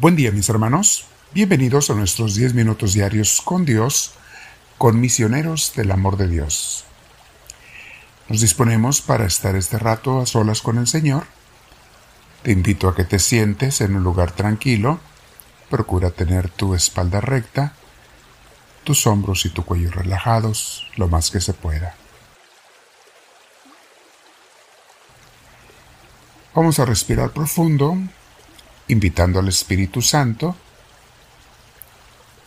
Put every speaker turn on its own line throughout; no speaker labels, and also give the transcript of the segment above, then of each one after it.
Buen día mis hermanos, bienvenidos a nuestros 10 minutos diarios con Dios, con misioneros del amor de Dios. Nos disponemos para estar este rato a solas con el Señor. Te invito a que te sientes en un lugar tranquilo, procura tener tu espalda recta, tus hombros y tu cuello relajados lo más que se pueda. Vamos a respirar profundo invitando al Espíritu Santo.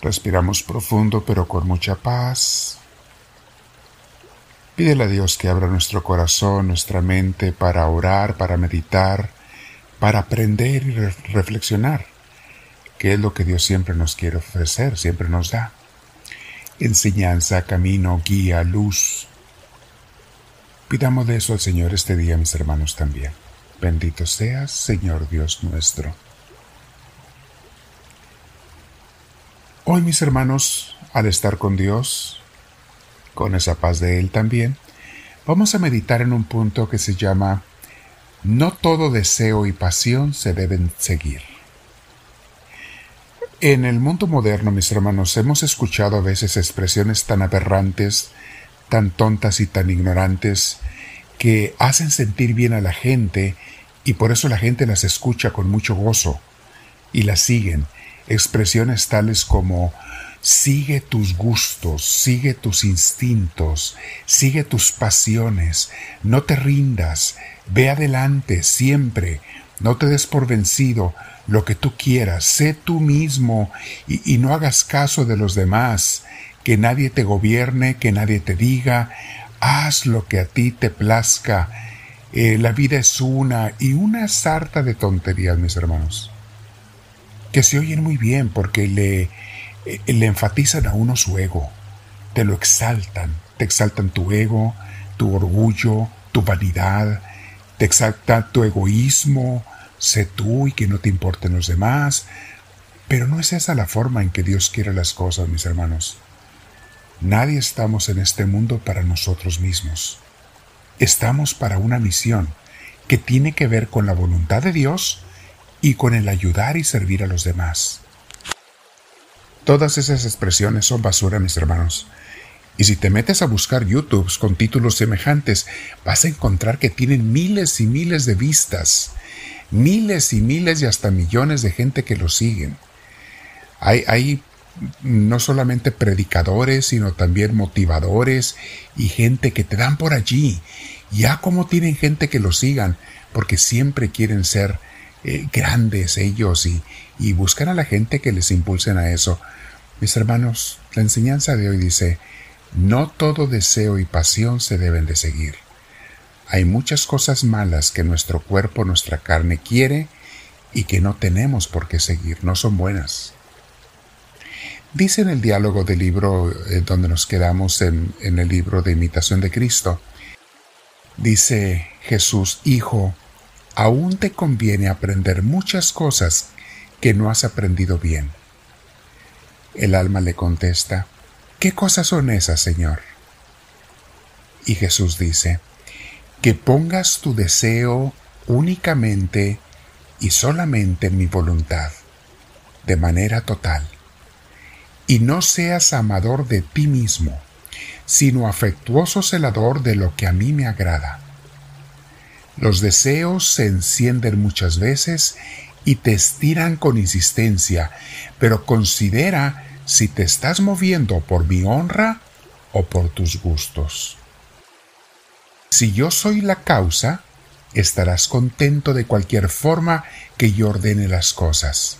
Respiramos profundo pero con mucha paz. Pídele a Dios que abra nuestro corazón, nuestra mente para orar, para meditar, para aprender y reflexionar, que es lo que Dios siempre nos quiere ofrecer, siempre nos da. Enseñanza, camino, guía, luz. Pidamos de eso al Señor este día, mis hermanos, también. Bendito seas, Señor Dios nuestro. Hoy mis hermanos, al estar con Dios, con esa paz de Él también, vamos a meditar en un punto que se llama No todo deseo y pasión se deben seguir. En el mundo moderno, mis hermanos, hemos escuchado a veces expresiones tan aberrantes, tan tontas y tan ignorantes, que hacen sentir bien a la gente y por eso la gente las escucha con mucho gozo y las siguen expresiones tales como sigue tus gustos, sigue tus instintos, sigue tus pasiones, no te rindas, ve adelante siempre, no te des por vencido, lo que tú quieras, sé tú mismo y, no hagas caso de los demás, que nadie te gobierne, que nadie te diga, haz lo que a ti te plazca, eh, la vida es una y una sarta de tonterías, mis hermanos que se oyen muy bien porque le, eh, le enfatizan a uno su ego, te lo exaltan, te exaltan tu ego, tu orgullo, tu vanidad, te exalta tu egoísmo, sé tú y que no te importen los demás, pero no es esa la forma en que Dios quiere las cosas, mis hermanos. Nadie estamos en este mundo para nosotros mismos. Estamos para una misión que tiene que ver con la voluntad de Dios y con el ayudar y servir a los demás. Todas esas expresiones son basura, mis hermanos. Y si te metes a buscar YouTube con títulos semejantes, vas a encontrar que tienen miles y miles de vistas, miles y miles y hasta millones de gente que lo siguen. Hay, hay no solamente predicadores, sino también motivadores y gente que te dan por allí. Ya como tienen gente que lo sigan, porque siempre quieren ser eh, grandes ellos y, y buscar a la gente que les impulsen a eso. Mis hermanos, la enseñanza de hoy dice, no todo deseo y pasión se deben de seguir. Hay muchas cosas malas que nuestro cuerpo, nuestra carne quiere y que no tenemos por qué seguir, no son buenas. Dice en el diálogo del libro eh, donde nos quedamos en, en el libro de imitación de Cristo, dice Jesús, Hijo, aún te conviene aprender muchas cosas que no has aprendido bien. El alma le contesta, ¿qué cosas son esas, Señor? Y Jesús dice, que pongas tu deseo únicamente y solamente en mi voluntad, de manera total, y no seas amador de ti mismo, sino afectuoso celador de lo que a mí me agrada los deseos se encienden muchas veces y te estiran con insistencia, pero considera si te estás moviendo por mi honra o por tus gustos. Si yo soy la causa, estarás contento de cualquier forma que yo ordene las cosas.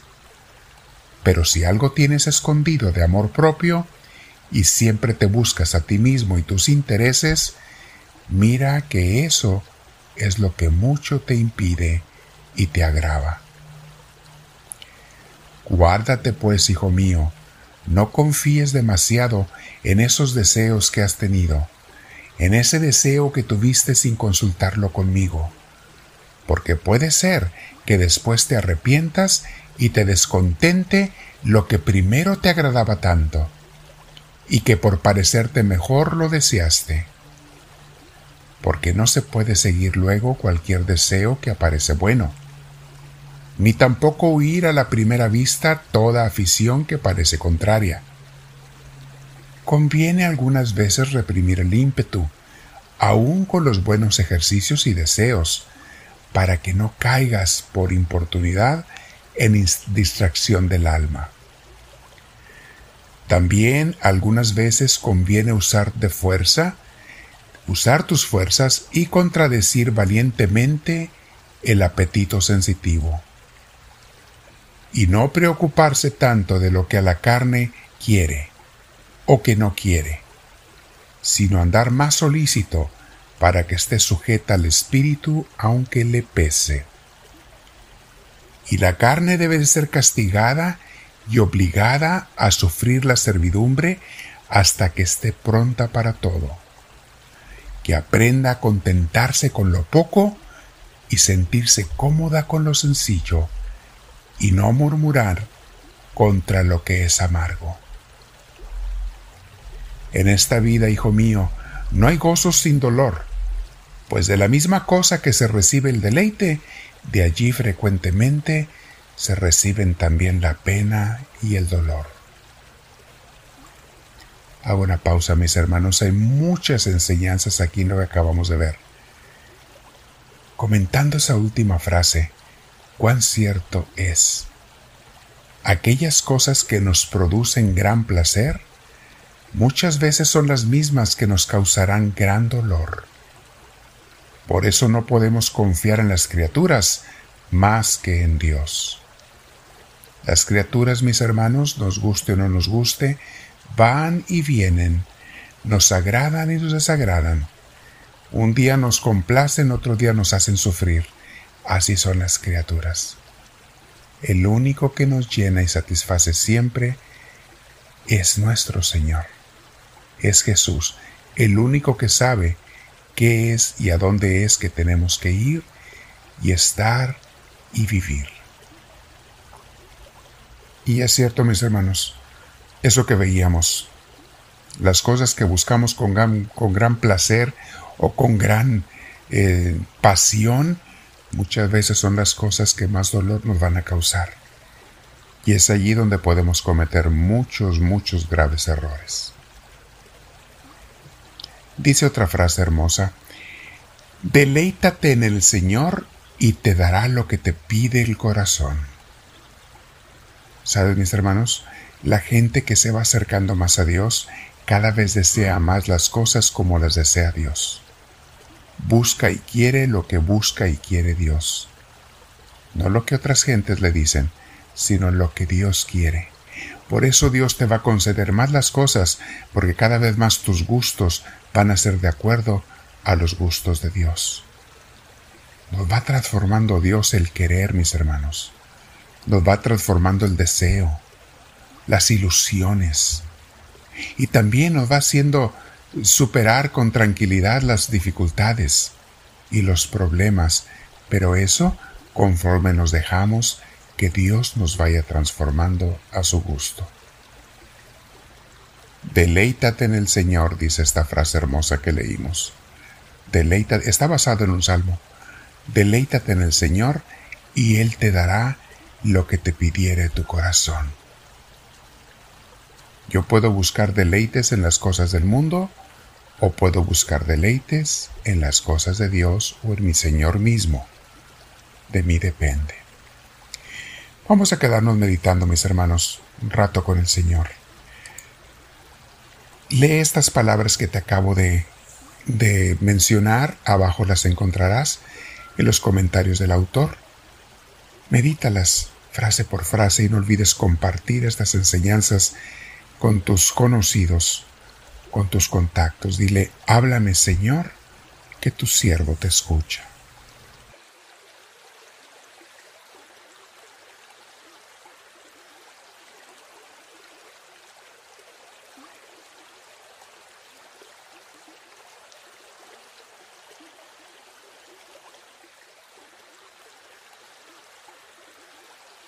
Pero si algo tienes escondido de amor propio, y siempre te buscas a ti mismo y tus intereses, mira que eso es lo que mucho te impide y te agrava. Guárdate pues, hijo mío, no confíes demasiado en esos deseos que has tenido, en ese deseo que tuviste sin consultarlo conmigo, porque puede ser que después te arrepientas y te descontente lo que primero te agradaba tanto, y que por parecerte mejor lo deseaste porque no se puede seguir luego cualquier deseo que aparece bueno. ni tampoco huir a la primera vista toda afición que parece contraria. Conviene algunas veces reprimir el ímpetu, aun con los buenos ejercicios y deseos, para que no caigas por importunidad en distracción del alma. También algunas veces conviene usar de fuerza, usar tus fuerzas y contradecir valientemente el apetito sensitivo. Y no preocuparse tanto de lo que a la carne quiere o que no quiere, sino andar más solícito para que esté sujeta al espíritu aunque le pese. Y la carne debe de ser castigada y obligada a sufrir la servidumbre hasta que esté pronta para todo, que aprenda a contentarse con lo poco y sentirse cómoda con lo sencillo, y no murmurar contra lo que es amargo. En esta vida, hijo mío, no hay gozos sin dolor, pues de la misma cosa que se recibe el deleite, de allí frecuentemente se reciben también la pena y el dolor. Hago una pausa, mis hermanos. Hay muchas enseñanzas aquí en lo que acabamos de ver. Comentando esa última frase, cuán cierto es. Aquellas cosas que nos producen gran placer, muchas veces son las mismas que nos causarán gran dolor. Por eso no podemos confiar en las criaturas más que en Dios. Las criaturas, mis hermanos, nos guste o no nos guste, van y vienen, nos agradan y nos desagradan. Un día nos complacen, otro día nos hacen sufrir. Así son las criaturas. El único que nos llena y satisface siempre es nuestro Señor. Es Jesús, el único que sabe qué es y a dónde es que tenemos que ir y estar y vivir. Y es cierto, mis hermanos, eso que veíamos, las cosas que buscamos con gran, con gran placer o con gran eh, pasión, muchas veces son las cosas que más dolor nos van a causar. Y es allí donde podemos cometer muchos, muchos graves errores. Dice otra frase hermosa, deleítate en el Señor y te dará lo que te pide el corazón. ¿Sabes, mis hermanos? La gente que se va acercando más a Dios cada vez desea más las cosas como las desea Dios. Busca y quiere lo que busca y quiere Dios. No lo que otras gentes le dicen, sino lo que Dios quiere. Por eso Dios te va a conceder más las cosas, porque cada vez más tus gustos van a ser de acuerdo a los gustos de Dios. Nos va transformando Dios el querer, mis hermanos. Nos va transformando el deseo, las ilusiones. Y también nos va haciendo superar con tranquilidad las dificultades y los problemas. Pero eso conforme nos dejamos que Dios nos vaya transformando a su gusto. Deleítate en el Señor, dice esta frase hermosa que leímos. Deleítate, está basado en un salmo. Deleítate en el Señor y Él te dará lo que te pidiere tu corazón. Yo puedo buscar deleites en las cosas del mundo o puedo buscar deleites en las cosas de Dios o en mi Señor mismo. De mí depende. Vamos a quedarnos meditando, mis hermanos, un rato con el Señor. Lee estas palabras que te acabo de, de mencionar, abajo las encontrarás en los comentarios del autor. Medítalas frase por frase y no olvides compartir estas enseñanzas con tus conocidos, con tus contactos. Dile, háblame Señor, que tu siervo te escucha.